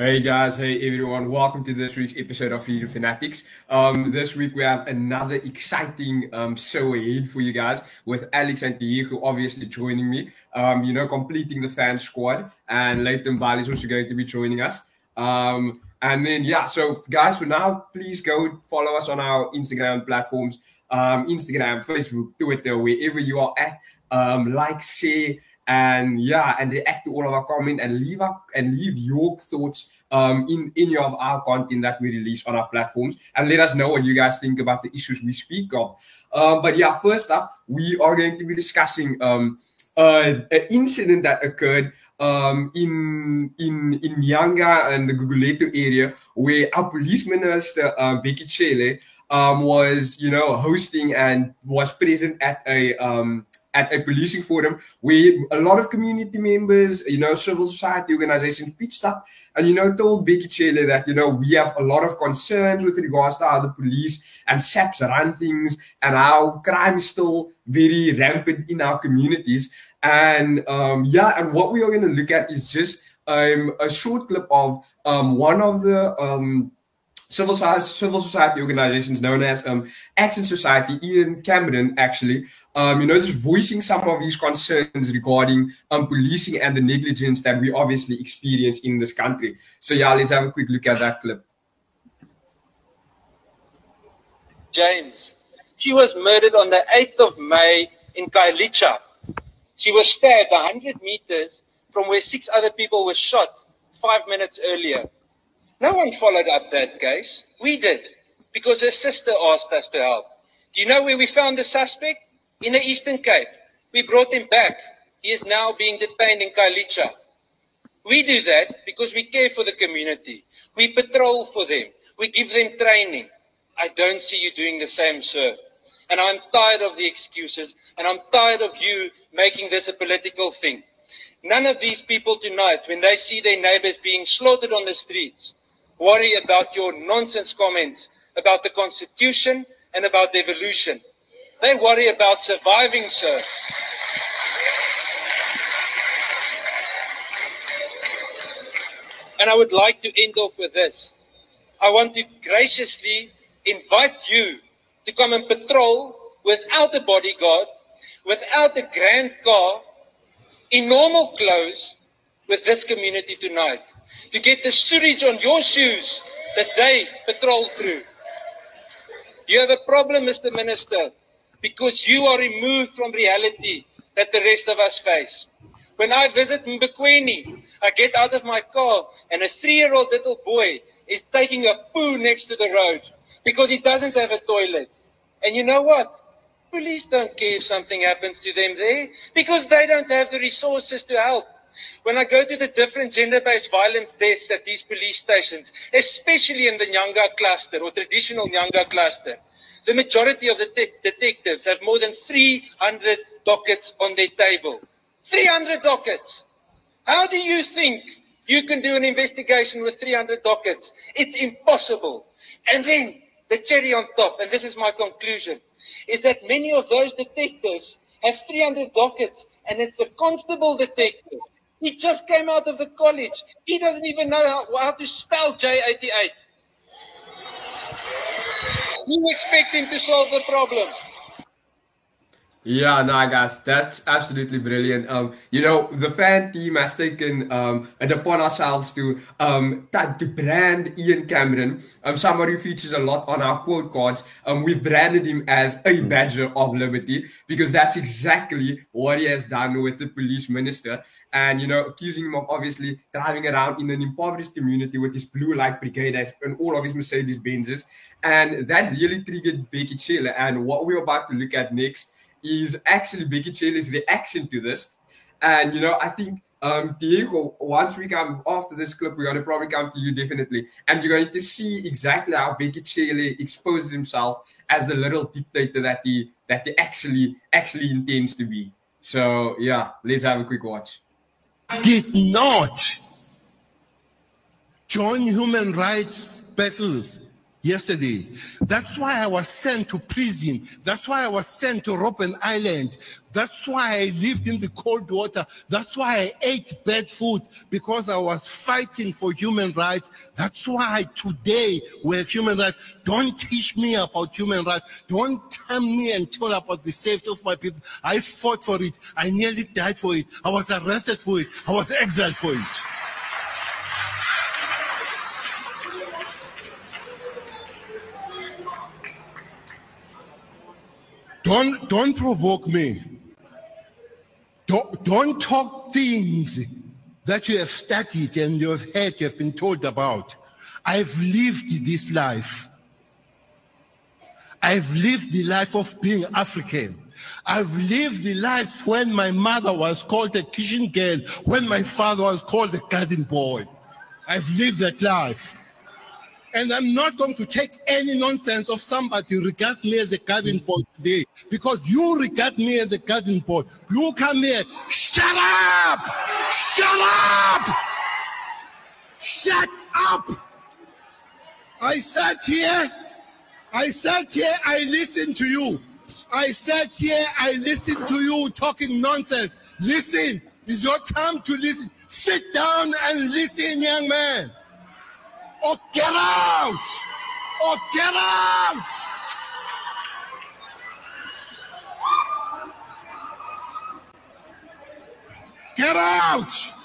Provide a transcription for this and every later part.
Hey guys, hey everyone, welcome to this week's episode of Freedom Fanatics. Um, this week we have another exciting um, show ahead for you guys with Alex and who obviously joining me, um, you know, completing the fan squad, and Leighton Bali is also going to be joining us. Um, and then, yeah, so guys, for now, please go follow us on our Instagram platforms um, Instagram, Facebook, Twitter, wherever you are at. Um, like, share, and yeah, and react to all of our comment and leave up and leave your thoughts um, in any of our content that we release on our platforms, and let us know what you guys think about the issues we speak of. Um, but yeah, first up, we are going to be discussing um, uh, an incident that occurred um, in in in Nyanga and the Guguletu area, where our police minister uh, Bheki Cele um, was you know hosting and was present at a um, at a policing forum where a lot of community members, you know, civil society organizations pitched up and, you know, told Bheki Cele that, you know, we have a lot of concerns with regards to how the police and SAPS run things and how crime is still very rampant in our communities. And um, yeah, and what we are going to look at is just um, a short clip of um, one of the um, civil society, civil society organizations known as um, Action Society, Ian Cameron, actually, um, you know, just voicing some of his concerns regarding um, policing and the negligence that we obviously experience in this country. So, yeah, let's have a quick look at that clip. James, she was murdered on the 8th of May in Khayelitsha. She was stabbed 100 meters from where six other people were shot five minutes earlier. No one followed up that case. We did, because her sister asked us to help. Do you know where we found the suspect? In the Eastern Cape. We brought him back. He is now being detained in Khayelitsha. We do that because we care for the community. We patrol for them. We give them training. I don't see you doing the same, sir. And I'm tired of the excuses, and I'm tired of you making this a political thing. None of these people tonight, when they see their neighbors being slaughtered on the streets, worry about your nonsense comments about the Constitution and about evolution. They worry about surviving, sir. And I would like to end off with this. I want to graciously invite you to come and patrol without a bodyguard, without a grand car, in normal clothes with this community tonight to get the sewage on your shoes that they patrol through. You have a problem, Mr. Minister, because you are removed from reality that the rest of us face. When I visit Mbekweni, I get out of my car and a three-year-old little boy is taking a poo next to the road because he doesn't have a toilet. And you know what? Police don't care if something happens to them there because they don't have the resources to help. When I go to the different gender-based violence desks at these police stations, especially in the Nyanga cluster or traditional Nyanga cluster, the majority of the detectives have more than 300 dockets on their table. 300 dockets! How do you think you can do an investigation with 300 dockets? It's impossible. And then the cherry on top, and this is my conclusion, is that many of those detectives have 300 dockets, and it's a constable detective he just came out of the college. He doesn't even know how, how to spell J88. You expect him to solve the problem. Yeah, no, guys, that's absolutely brilliant. Um, you know, the fan team has taken um it upon ourselves to um to brand Ian Cameron, um somebody who features a lot on our quote cards. Um, we've branded him as a badger of liberty because that's exactly what he has done with the police minister. And you know, accusing him of obviously driving around in an impoverished community with his blue light brigade and all of his Mercedes Benzes, and that really triggered Bheki Cele. And what we're about to look at next is actually Bheki Cele's reaction to this. And, you know, I think um, Diego, once we come after this clip, we're going to probably come to you definitely. And you're going to see exactly how Bheki Cele exposes himself as the little dictator that he, that he actually, actually intends to be. So, yeah, let's have a quick watch. Did not join human rights battles yesterday. That's why I was sent to prison. That's why I was sent to Robben Island. That's why I lived in the cold water. That's why I ate bad food because I was fighting for human rights. That's why today we have human rights. Don't teach me about human rights. Don't tell me and tell about the safety of my people. I fought for it. I nearly died for it. I was arrested for it. I was exiled for it. Don't, don't provoke me. Don't, don't talk things that you have studied and you have heard, you have been told about. I've lived this life. I've lived the life of being African. I've lived the life when my mother was called a kitchen girl, when my father was called a garden boy. I've lived that life. And I'm not going to take any nonsense of somebody who regards me as a garden boy today because you regard me as a garden boy. You come here, shut up! Shut up! Shut up! I sat here, I sat here, I listened to you. I sat here, I listened to you talking nonsense. Listen, it's your time to listen. Sit down and listen, young man or get out! Or get out! Get out!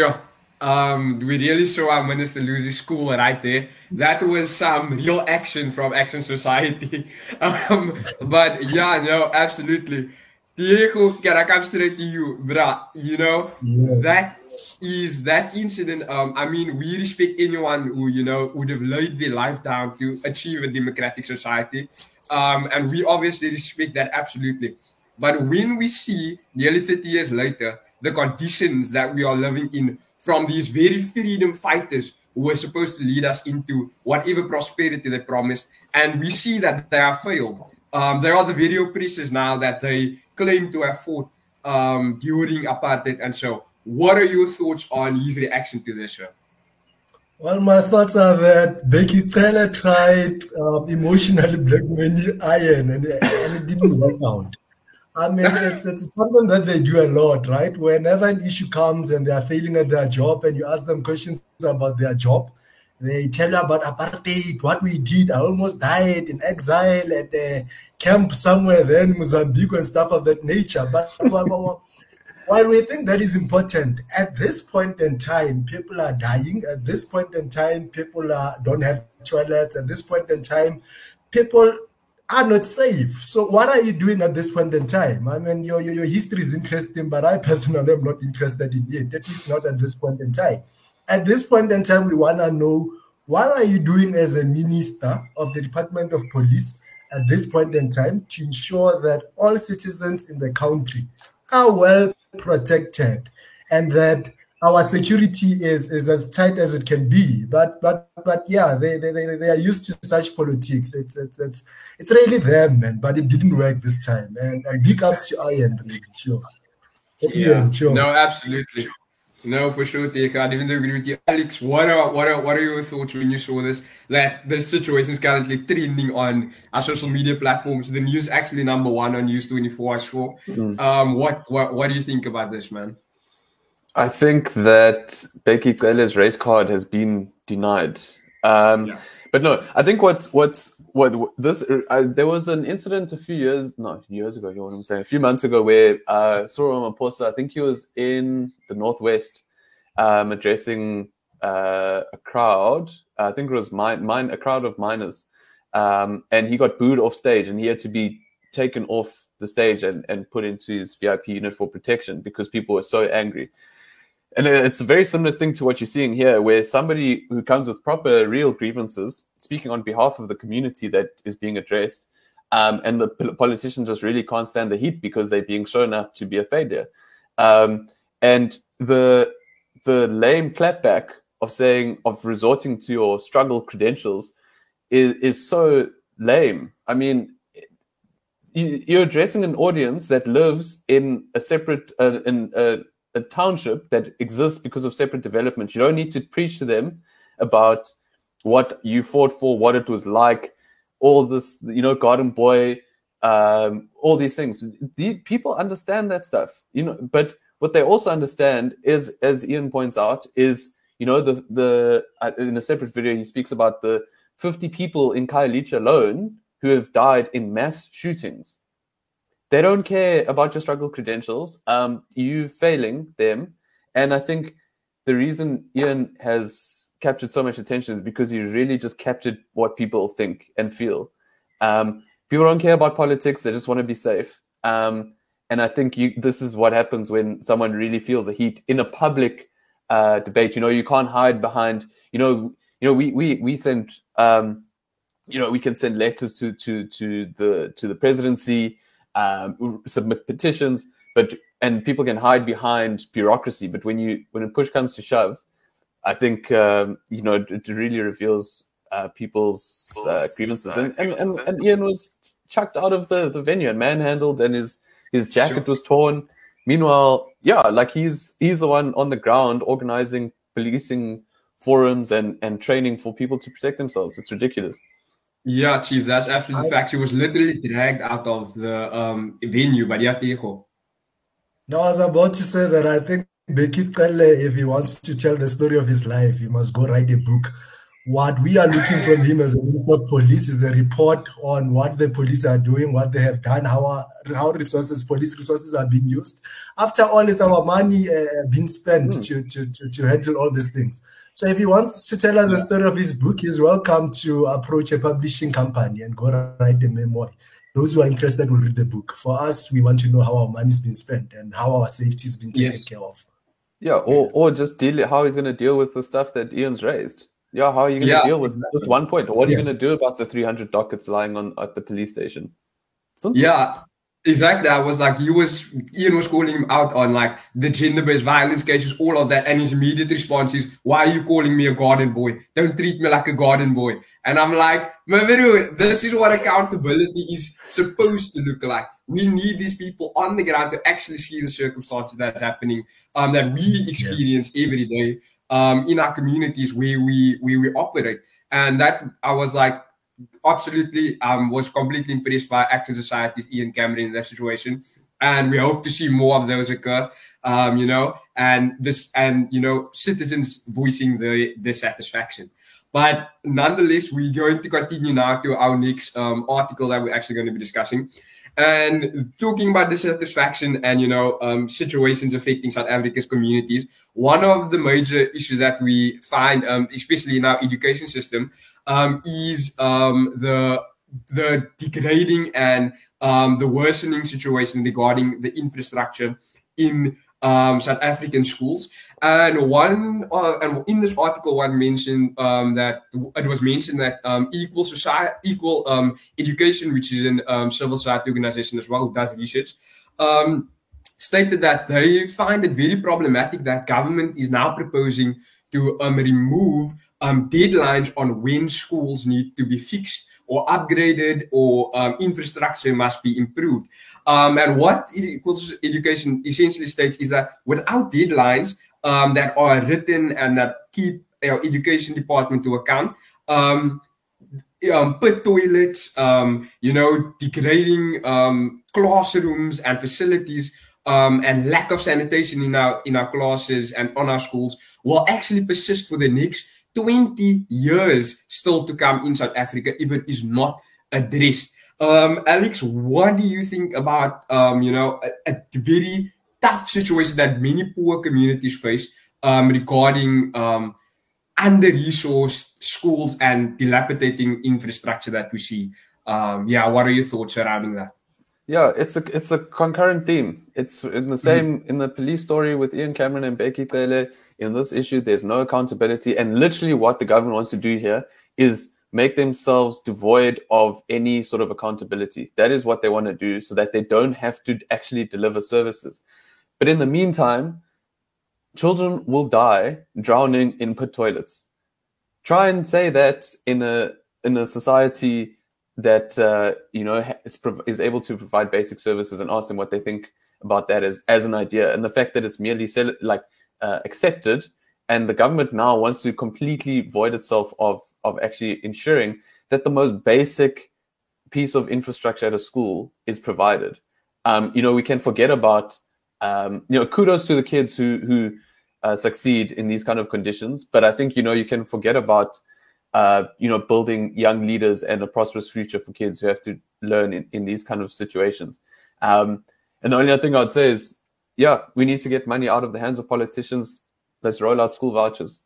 Sure. Um, we really saw our minister lose his school right there. That was some real action from Action Society. um, but yeah, no, absolutely. Diego, can I come straight to you, bruh? You know, yeah. that is that incident. Um, I mean, we respect anyone who, you know, would have laid their life down to achieve a democratic society. Um, and we obviously respect that absolutely. But when we see nearly 30 years later, the conditions that we are living in from these very freedom fighters who were supposed to lead us into whatever prosperity they promised. And we see that they have failed. Um, there are the video pieces now that they claim to have fought um, during apartheid. And so, what are your thoughts on his reaction to this? Show? Well, my thoughts are that Bheki Cele tried um, emotionally blackmailing Iron and, and it didn't work out. I mean, it's, it's something that they do a lot, right? Whenever an issue comes and they are failing at their job and you ask them questions about their job, they tell you about apartheid, what we did. I almost died in exile at a camp somewhere there in Mozambique and stuff of that nature. But while we think that is important, at this point in time, people are dying. At this point in time, people are, don't have toilets. At this point in time, people are not safe. So what are you doing at this point in time? I mean, your, your, your history is interesting, but I personally am not interested in it. That is not at this point in time. At this point in time, we want to know what are you doing as a minister of the Department of Police at this point in time to ensure that all citizens in the country are well protected and that our security is, is as tight as it can be. But but but yeah, they they, they, they are used to such politics. It's it's it's it's really them, man. But it didn't work this time. And, and big ups to Ian, really, sure. Yeah, sure. No, absolutely. No, for sure, Teka. I even agree with you. Alex, what are what are what are your thoughts when you saw this? That this situation is currently trending on our social media platforms. The news actually number one on News 24, I saw. Mm. Um, what what what do you think about this, man? I think that Bheki Cele's race card has been denied. Um, yeah. But no, I think what what's what this uh, there was an incident a few years no years ago you know what I'm saying a few months ago where uh, Cyril Ramaphosa I think he was in the northwest um, addressing uh, a crowd I think it was mine mine a crowd of miners um, and he got booed off stage and he had to be taken off the stage and, and put into his VIP unit for protection because people were so angry and it's a very similar thing to what you're seeing here, where somebody who comes with proper, real grievances, speaking on behalf of the community that is being addressed, um, and the politician just really can't stand the heat because they're being shown up to be a failure. Um, and the the lame clapback of saying of resorting to your struggle credentials is is so lame. I mean, you're addressing an audience that lives in a separate uh, in a, a, township that exists because of separate development. You don't need to preach to them about what you fought for, what it was like, all this, you know, Garden Boy, um, all these things. The, people understand that stuff, you know. But what they also understand is, as Ian points out, is you know the the uh, in a separate video he speaks about the 50 people in Khayelitsha alone who have died in mass shootings. They don't care about your struggle credentials. Um, you failing them, and I think the reason Ian has captured so much attention is because he really just captured what people think and feel. Um, people don't care about politics; they just want to be safe. Um, and I think you, this is what happens when someone really feels the heat in a public uh, debate. You know, you can't hide behind. You know, you know, we we we send um, you know, we can send letters to to to the to the presidency, um, submit petitions, but and people can hide behind bureaucracy. But when you when push comes to shove, I think um, you know it, it really reveals uh, people's uh, grievances. And, and, and, and Ian was chucked out of the, the venue and manhandled, and his his jacket was torn. Meanwhile, yeah, like he's he's the one on the ground organizing policing forums and and training for people to protect themselves. It's ridiculous. Yeah, Chief, that's absolutely I, fact. She was literally dragged out of the um, venue by Yatiho. No, I was about to say that I think Bheki Cele, if he wants to tell the story of his life, he must go write a book. What we are looking from him as a minister of police is a report on what the police are doing, what they have done, how how resources, police resources are being used. After all, is our money uh, being spent mm. to, to, to, to handle all these things? So if he wants to tell us the story of his book, he's welcome to approach a publishing company and go write a memoir. Those who are interested will read the book. For us, we want to know how our money's been spent and how our safety has been taken yes. care of. Yeah, or or just deal how he's going to deal with the stuff that Ian's raised. Yeah, how are you going to yeah, deal with exactly. just one point? What are yeah. you going to do about the 300 dockets lying on at the police station? Something. Yeah, Exactly. I was like, he was, Ian was calling him out on like the gender based violence cases, all of that. And his immediate response is, Why are you calling me a garden boy? Don't treat me like a garden boy. And I'm like, this is what accountability is supposed to look like. We need these people on the ground to actually see the circumstances that's happening, um, that we experience yeah. every day, um, in our communities where we, where we operate. And that I was like, absolutely um, was completely impressed by Action Society's Ian Cameron in that situation. And we hope to see more of those occur, um, you know, and this, and, you know, citizens voicing the dissatisfaction. But nonetheless, we're going to continue now to our next um, article that we're actually going to be discussing. And talking about dissatisfaction and you know um, situations affecting South Africa's communities, one of the major issues that we find, um, especially in our education system, um, is um, the the degrading and um, the worsening situation regarding the infrastructure in um, South African schools. And one, uh, and in this article, one mentioned um, that it was mentioned that um, equal society, equal um, education, which is a um, civil society organization as well, who does research, um, stated that they find it very problematic that government is now proposing to remove deadlines on when schools need to be fixed or upgraded or um, infrastructure must be improved. Um, and what education essentially states is that without deadlines um, that are written and that keep our education department to account, um, um, put toilets, um, you know, degrading um, classrooms and facilities, um, and lack of sanitation in our in our classes and on our schools will actually persist for the next 20 years still to come in South Africa if it is not addressed. Um, Alex, what do you think about, um, you know, a, a, very tough situation that many poor communities face um, regarding um, under-resourced schools and dilapidating infrastructure that we see? Um, yeah, what are your thoughts surrounding that? Yeah, it's a it's a concurrent theme. It's in the same mm-hmm. in the police story with Ian Cameron and Bheki Cele. In this issue, there's no accountability, and literally what the government wants to do here is make themselves devoid of any sort of accountability. That is what they want to do, so that they don't have to actually deliver services. But in the meantime, children will die drowning in pit toilets. Try and say that in a in a society that uh, you know is, is able to provide basic services and ask them what they think about that as as an idea, and the fact that it's merely sell, like uh, accepted, and the government now wants to completely void itself of of actually ensuring that the most basic piece of infrastructure at a school is provided. Um, you know, we can forget about um, you know kudos to the kids who who uh, succeed in these kind of conditions, but I think you know you can forget about uh, you know, building young leaders and a prosperous future for kids who have to learn in, in these kind of situations. Um, and the only other thing I'd say is, yeah, we need to get money out of the hands of politicians. Let's roll out school vouchers.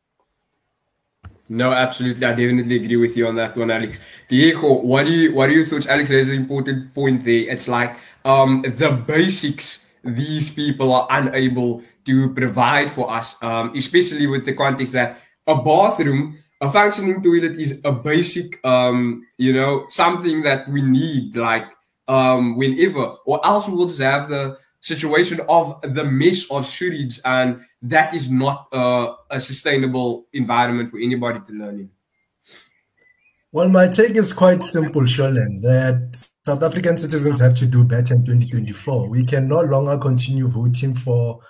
No, absolutely. I definitely agree with you on that one, Alex. Diego, what do you what do you thought? Alex there's an important point there. It's like um, the basics these people are unable to provide for us, um, especially with the context that a bathroom a functioning toilet is a basic, um, you know, something that we need like um, whenever, or else we will just have the situation of the mess of sewage, and that is not uh, a sustainable environment for anybody to learn in. Well, my take is quite simple, Sholan, that South African citizens have to do better in 2024. We can no longer continue voting for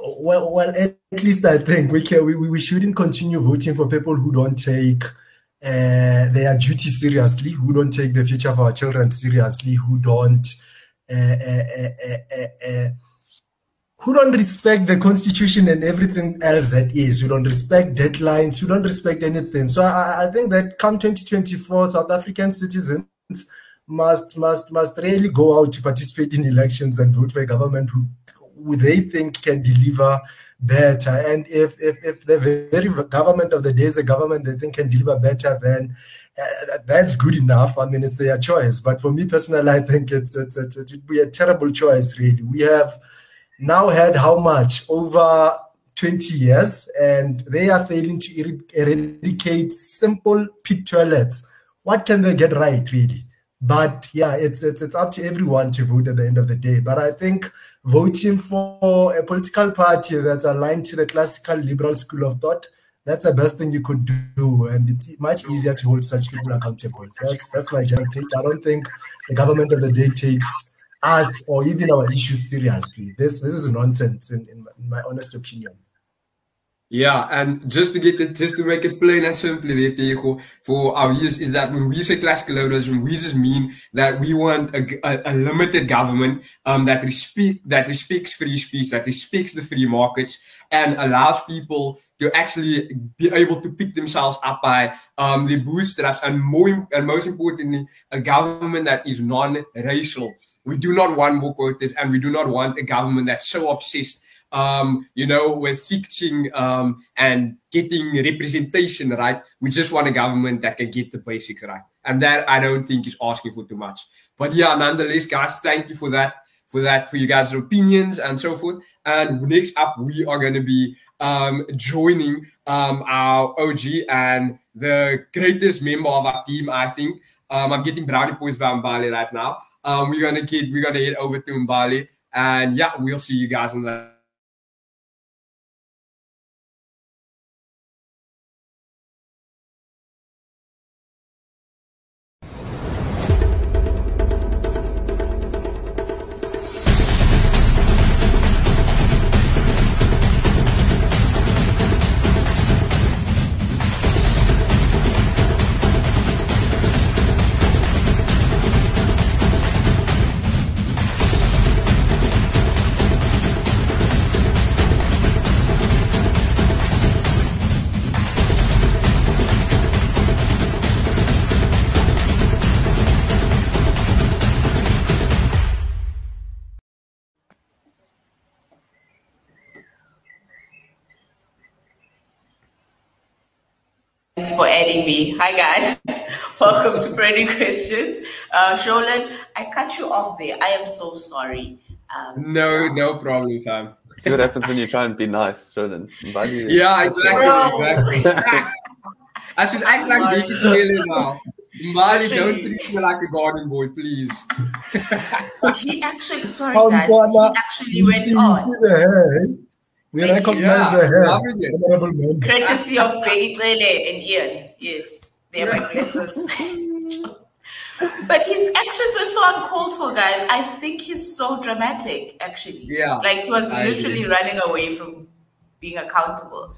well, well, at least I think we can. We, we shouldn't continue voting for people who don't take uh, their duty seriously, who don't take the future of our children seriously, who don't. Uh, uh, who don't respect the constitution and everything else that is, who don't respect deadlines, who don't respect anything. So I, I think that come 2024, South African citizens must must must really go out to participate in elections and vote for a government who who they think can deliver better. And if, if, if the very government of the day is a government they think can deliver better, then that's good enough. I mean, it's their choice. But for me personally, I think it's, it's, it's, it would be a terrible choice, really. We have now had how much? Over 20 years, and they are failing to eradicate simple pit toilets. What can they get right, really? But yeah, it's, it's it's up to everyone to vote at the end of the day. But I think voting for a political party that's aligned to the classical liberal school of thought, that's the best thing you could do, and it's much easier to hold such people accountable. That's that's my general take. I don't think the government of the day takes us or even our issues seriously. This this is nonsense, in, in, my, in my honest opinion. Yeah, and just to get it, just to make it plain and simple, Diego, for our viewers, is that when we say classical liberalism, we just mean that we want a, a, a, limited government um, that respect that respects free speech, that respects the free markets, and allows people to actually be able to pick themselves up by um, the bootstraps, and more and most importantly, a government that is non-racial. We do not want more quotas, and we do not want a government that's so obsessed um, you know, we're fixing um, and getting representation right. We just want a government that can get the basics right. And that I don't think is asking for too much. But yeah, nonetheless, guys, thank you for that, for that, for you guys' opinions and so forth. And next up, we are going to be um, joining um, our OG and the greatest member of our team, I think. Um, I'm getting brownie points by Mbali right now. Um, we're gonna get we're gonna head over to Mbali, and yeah, we'll see you guys on the Thanks for adding me. Hi, guys. Welcome to Burning Questions. Uh, Sholan, I cut you off there. I am so sorry. Um, no, no problem, fam. See what happens when you try and be nice, Sholan. Yeah, exactly, exactly. I should act like Bheki Cele now. Mbali, don't treat me like a garden boy, please. he actually, sorry guys, he actually went on. We recognize yeah, the hair. Courtesy of Baby and Ian. Yes, they're my blessings. but his actions were so uncalled for, guys. I think he's so dramatic, actually. Yeah. Like he was literally running away from being accountable.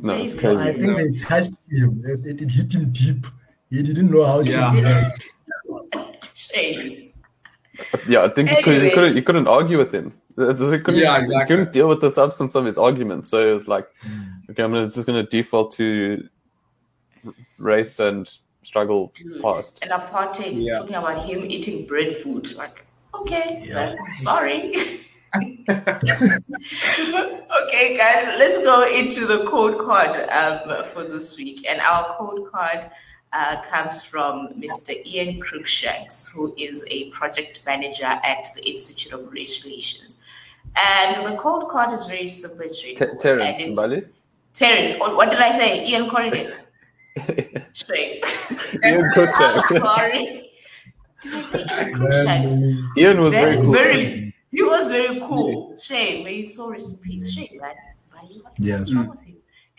No, it's crazy. I think no. they touched him. It, it, hit him deep. He didn't know how yeah. to react. yeah, I think anyway. you, couldn't, you couldn't argue with him. They couldn't, yeah, exactly. couldn't deal with the substance of his argument. So it was like, mm. okay, I'm just going to default to race and struggle past. And apartheid, yeah. talking about him eating bread food. Like, okay, yeah. sorry. okay, guys, let's go into the quote card um, for this week. And our quote card uh, comes from Mr. Ian Cruikshanks, who is a project manager at the Institute of Race Relations. And the quote card is very simple and straightforward. Terence Mbali? Terence, what did I say? Ian Corrigan. Straight. Ian Cruikshanks. I'm sorry. Did I say Ian Cruikshanks? Ian was very, cool. very He was very cool. Yes. Shame. May his soul rest in peace. Shame, man. Yes. Mm.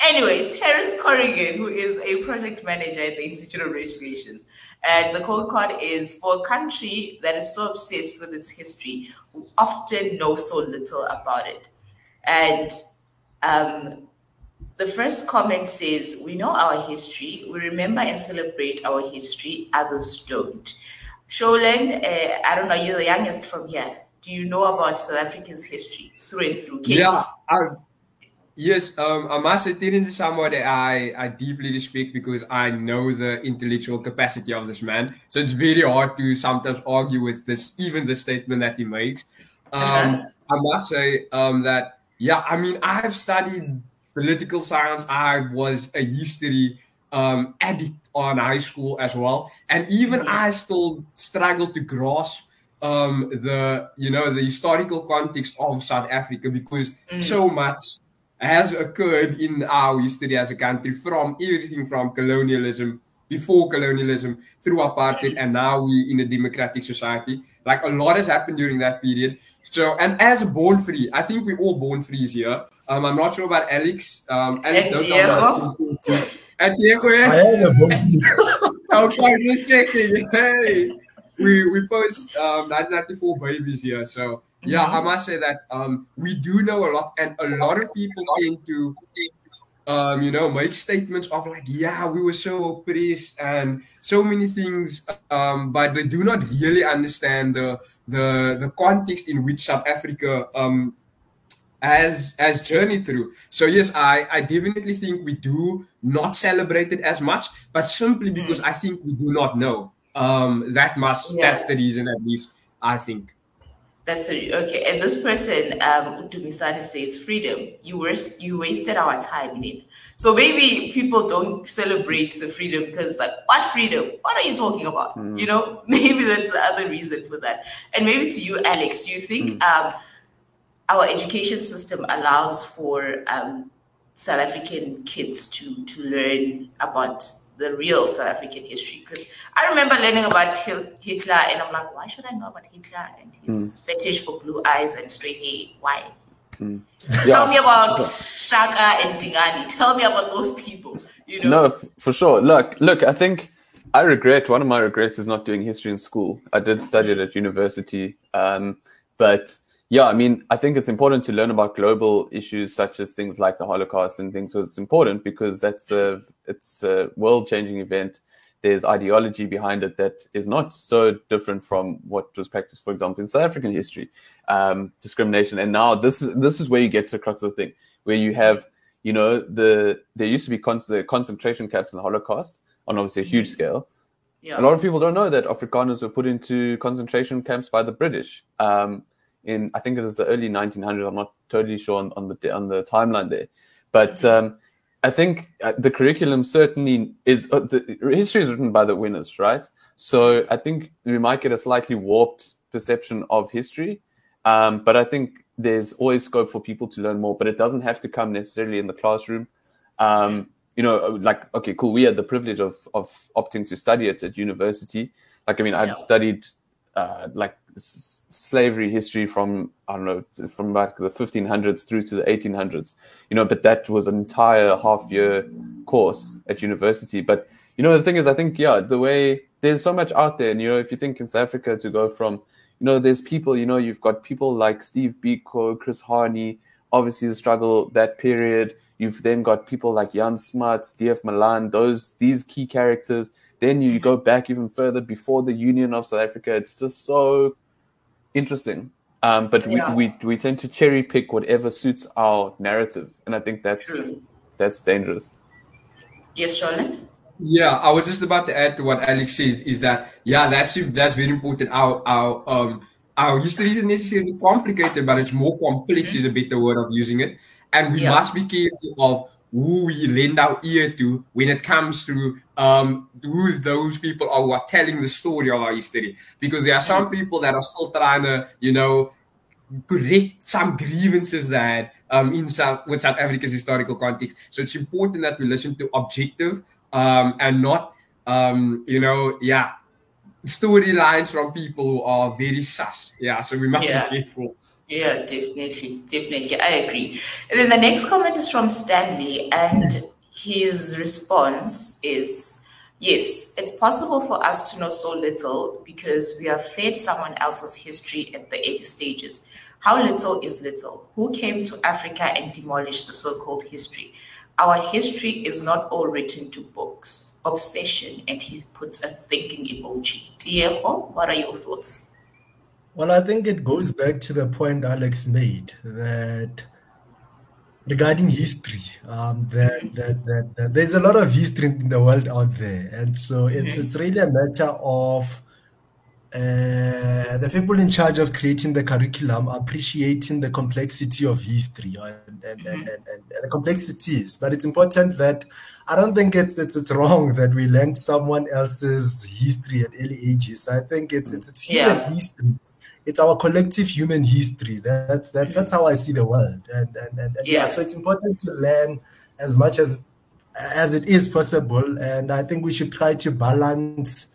Anyway, Terence Corrigan, who is a project manager at the Institute of Race Relations. And the quote card is for a country that is so obsessed with its history, who often know so little about it. And um, the first comment says, We know our history, we remember and celebrate our history, others don't. Sholan, uh, I don't know, you're the youngest from here. Do you know about South Africa's history through and through? Yeah, I, Yes, um, I must say Terence is someone that I, I deeply respect because I know the intellectual capacity of this man. So it's very hard to sometimes argue with this, even the statement that he makes. Um, uh-huh. I must say um, that, yeah, I mean, I have studied political science. I was a history um, addict on high school as well. And even mm-hmm. I still struggle to grasp um, the, you know, the historical context of South Africa because mm. so much has occurred in our history as a country from everything from colonialism before colonialism through apartheid and now we in a democratic society. Like a lot has happened during that period. So and as a born free i think we're all born free here. Um i'm not sure about alex. Um alex don't know and Diego, yeah. I am a okay, just checking. Hey, we we post um 1994 babies here, so yeah, I must say that um, we do know a lot, and a lot of people tend to, um, you know, make statements of like, yeah, we were so oppressed and so many things, um, but they do not really understand the the the context in which South Africa um, has has journeyed through. So yes, I I definitely think we do not celebrate it as much, but simply because mm. I think we do not know. Um, that must yeah. that's the reason, at least I think. That's okay. And this person, um, Utumisani says, freedom. You were you wasted our time in it. So maybe people don't celebrate the freedom because like, what freedom? What are you talking about? Mm. You know, maybe that's the other reason for that. And maybe to you, Alex, do you think mm. um, our education system allows for um, South African kids to to learn about the real South African history. Because I remember learning about Hitler, and I'm like, why should I know about Hitler and his mm. fetish for blue eyes and straight hair? Why? Mm. Yeah. Tell me about Shaka and Dingane. Tell me about those people. You know? No, for sure. Look, look. I think I regret. One of my regrets is not doing history in school. I did study it at university, um, but yeah, I mean, I think it's important to learn about global issues such as things like the Holocaust and things. So it's important because that's a it's a world changing event. There's ideology behind it that is not so different from what was practiced, for example, in South African history, um, discrimination. And now this is this is where you get to the crux of the thing, where you have, you know, the there used to be con- the concentration camps in the Holocaust on obviously a huge mm-hmm. scale. Yeah. A lot of people don't know that Afrikaners were put into concentration camps by the British. Um, in I think it was the early 1900s. I'm not totally sure on, on the on the timeline there, but mm-hmm. um, I think uh, the curriculum certainly is uh, the history is written by the winners, right? So I think we might get a slightly warped perception of history, um, but I think there's always scope for people to learn more. But it doesn't have to come necessarily in the classroom. Um, you know, like okay, cool. We had the privilege of of opting to study it at university. Like I mean, I've studied uh, like slavery history from I don't know from back the 1500s through to the 1800s. You know, but that was an entire half year course at university. But you know, the thing is, I think yeah, the way there's so much out there, and you know, if you think in South Africa to go from you know, there's people, you know, you've got people like Steve Biko, Chris Hani, obviously the struggle that period. You've then got people like Jan Smuts, DF Malan, those these key characters. Then you go back even further before the Union of South Africa. It's just so interesting. Um, but yeah. we, we we tend to cherry pick whatever suits our narrative, and I think that's True. that's dangerous. Yes, Charlotte. Yeah, I was just about to add to what Alex says is that yeah, that's that's very important. Our our um our history isn't necessarily complicated, but it's more complex is a better word of using it. And we yeah. must be careful of who we lend our ear to when it comes to um, who those people are who are telling the story of our history. Because there are some people that are still trying to, you know, correct some grievances that um, in South with South Africa's historical context. So it's important that we listen to objective um, and not, um, you know, yeah, storylines from people who are very sus. Yeah, so we must yeah. be careful. Yeah, definitely, definitely. I agree. And then the next comment is from Stanley, and his response is yes, it's possible for us to know so little because we have fed someone else's history at the eight stages. How little is little? Who came to Africa and demolished the so called history? Our history is not all written to books. Obsession, and he puts a thinking emoji. Diego, what are your thoughts? Well, I think it goes back to the point Alex made that regarding history, um, that, that, that, that, there's a lot of history in the world out there, and so it's mm-hmm. it's really a matter of uh, the people in charge of creating the curriculum appreciating the complexity of history and, and, mm-hmm. and, and, the complexities. But it's important that I don't think it's, it's it's wrong that we learn someone else's history at early ages. I think it's it's, it's human yeah. history. It's our collective human history. That's that's that's how I see the world. And and, and, and yeah. yeah, so it's important to learn as much as as it is possible. And I think we should try to balance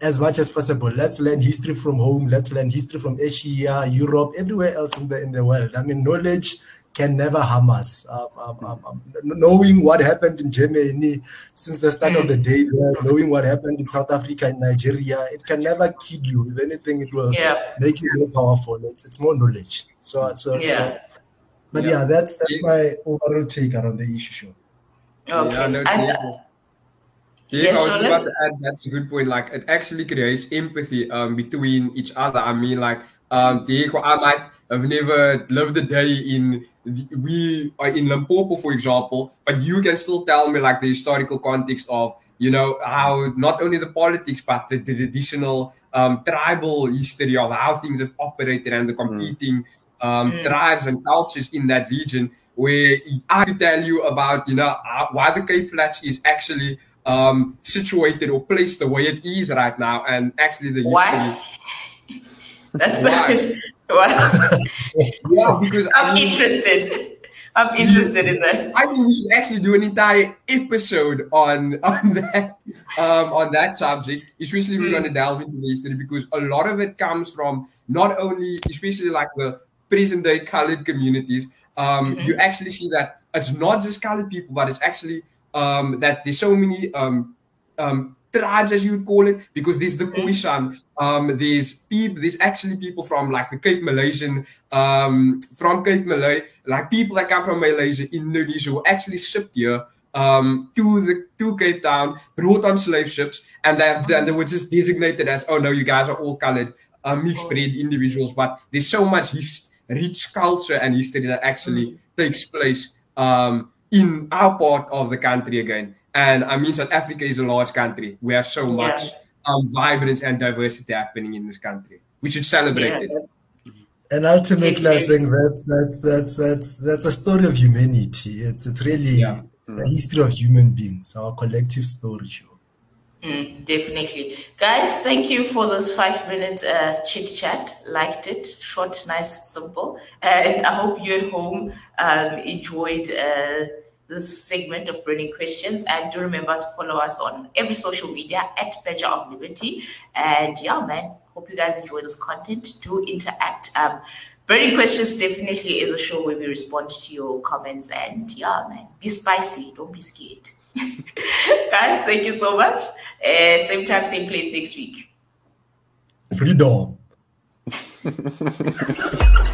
as much as possible. Let's learn history from home. Let's learn history from Asia, Europe, everywhere else in the in the world. I mean, knowledge can never harm us. Um, um, um, um knowing what happened in Germany since the start of the day, there, knowing what happened in South Africa and Nigeria, it can never kill you. If anything, it will yeah. make you more powerful. It's it's more knowledge. So so, yeah. so but yeah. yeah, that's that's my overall take around the issue. Okay. Yeah, no, and, yeah, yes, I was about to add that's a good point. Like it actually creates empathy um between each other. I mean, like um Diego, I might have never lived a day in we are in Limpopo, for example, but you can still tell me like the historical context of you know how not only the politics but the, the traditional um, tribal history of how things have operated and the mm. competing mm. Um, mm. tribes and cultures in that region where I could tell you about, you know, why the Cape Flats is actually um, situated or placed the way it is right now, and actually the why? That's the Wow. yeah, because I'm I mean, interested. I'm interested in that. I think we should actually do an entire episode on on that um, on that subject. Especially we're mm. going to delve into the history because a lot of it comes from not only, especially like the present day colored communities. Um, mm-hmm. You actually see that it's not just colored people, but it's actually um, that there's so many um, um, tribes, as you would call it, because there's the mm-hmm. Khoisan, um, there's people, there's actually people from like the Cape Malaysian, um, from Cape Malay, like people that come from Malaysia, Indonesia, who actually shipped here um, to the to Cape Town, brought on slave ships, and then, then they were just designated as, oh no, you guys are all colored, uh, mixed breed individuals. But there's so much his, rich culture and history that actually mm. takes place um, in our part of the country again. And I mean, South Africa is a large country. We have so much yeah. um, vibrance and diversity happening in this country. We should celebrate yeah. it. And ultimately, I think that's that's that's that's that's a story of humanity. It's it's really yeah. the history of human beings, our collective story. Mm, definitely. Guys, thank you for those five minutes uh, chit chat. Liked it. Short, nice, simple. And I hope you at home um, enjoyed uh, this segment of Burning Questions. And do remember to follow us on every social media at Pleasure of Liberty. And yeah, man, hope you guys enjoy this content. Do interact. Um, Burning Questions definitely is a show where we respond to your comments. And yeah, man, be spicy. Don't be scared. Guys, thank you so much. Uh, same time, same place next week. Freedom.